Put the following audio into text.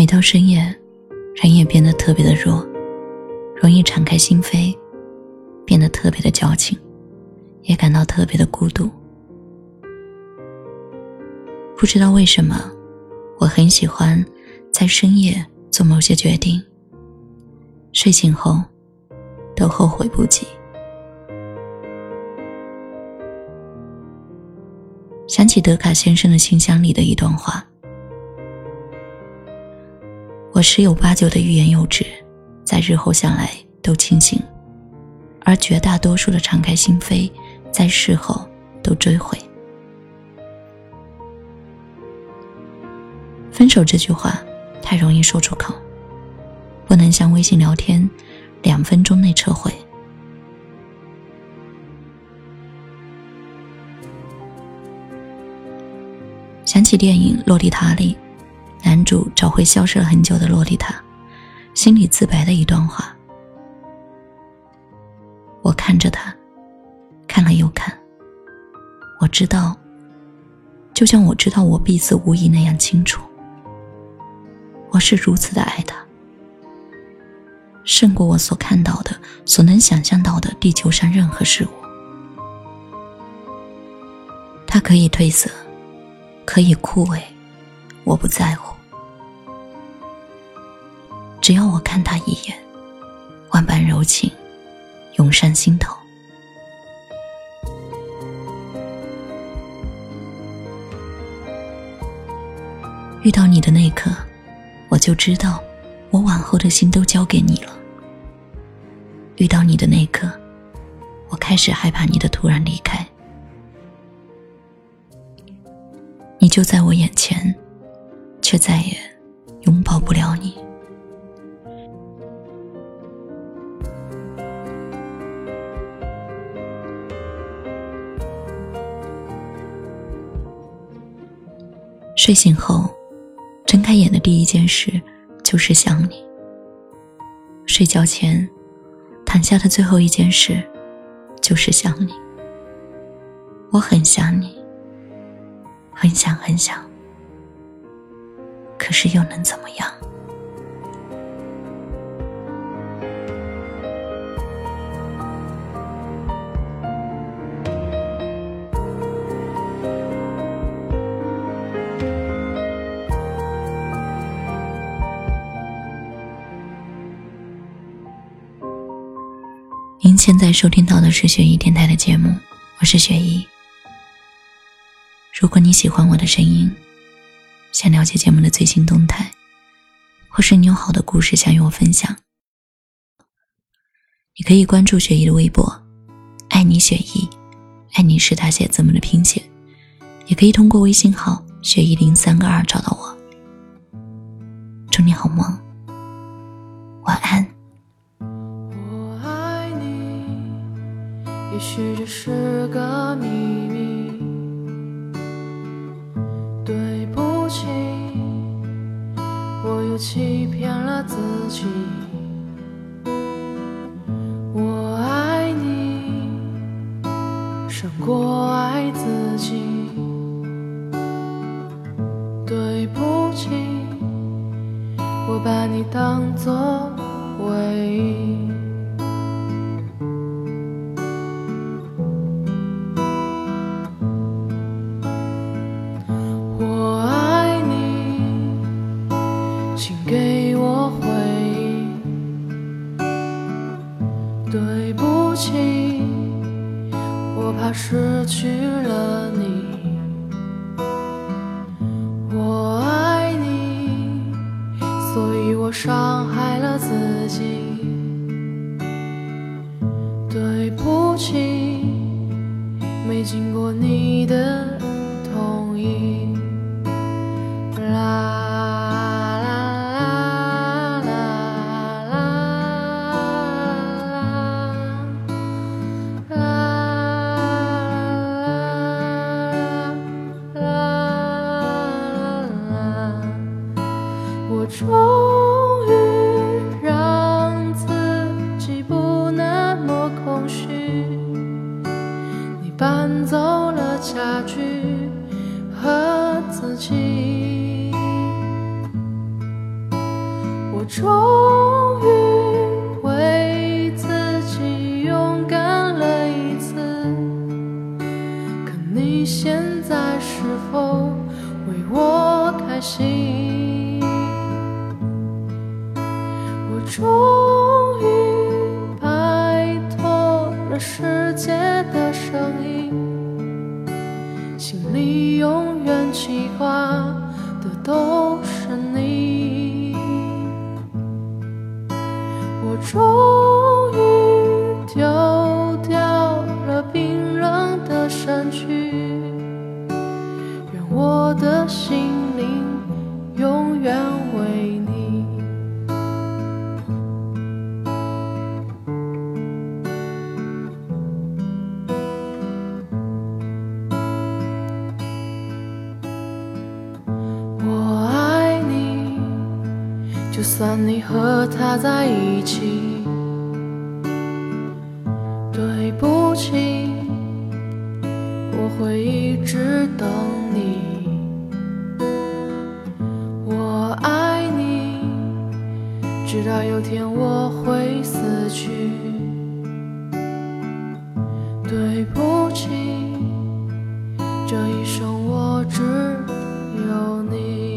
每到深夜，人也变得特别的弱，容易敞开心扉，变得特别的矫情，也感到特别的孤独。不知道为什么，我很喜欢在深夜做某些决定，睡醒后都后悔不及。想起德卡先生的信箱里的一段话：“我十有八九的欲言又止，在日后想来都清醒；而绝大多数的敞开心扉，在事后都追悔。”分手这句话太容易说出口，不能像微信聊天，两分钟内撤回。想起电影《洛丽塔》里，男主找回消失了很久的洛丽塔，心里自白的一段话：我看着他，看了又看，我知道，就像我知道我必死无疑那样清楚。我是如此的爱他，胜过我所看到的、所能想象到的地球上任何事物。他可以褪色，可以枯萎，我不在乎。只要我看他一眼，万般柔情涌上心头。遇到你的那一刻。我就知道，我往后的心都交给你了。遇到你的那一刻，我开始害怕你的突然离开。你就在我眼前，却再也拥抱不了你。睡醒后。睁开眼的第一件事就是想你。睡觉前，躺下的最后一件事就是想你。我很想你，很想很想，可是又能怎么样？您现在收听到的是雪姨电台的节目，我是雪姨。如果你喜欢我的声音，想了解节目的最新动态，或是你有好的故事想与我分享，你可以关注雪姨的微博“爱你雪姨”，爱你是大写字母的拼写，也可以通过微信号“雪姨零三个二”找到我。祝你好梦，晚安。我爱你也许这是个秘欺骗了自己。我爱你，胜过爱自己。对不起，我把你当作唯一。对不起，我怕失去了你，我爱你，所以我伤害了自己。对不起，没经过你终于为自己勇敢了一次，可你现在是否为我开心？我终于摆脱了世界的声音，心里永远记挂就算你和他在一起。对不起，我会一直等你。我爱你，直到有天我会死去。对不起，这一生我只有你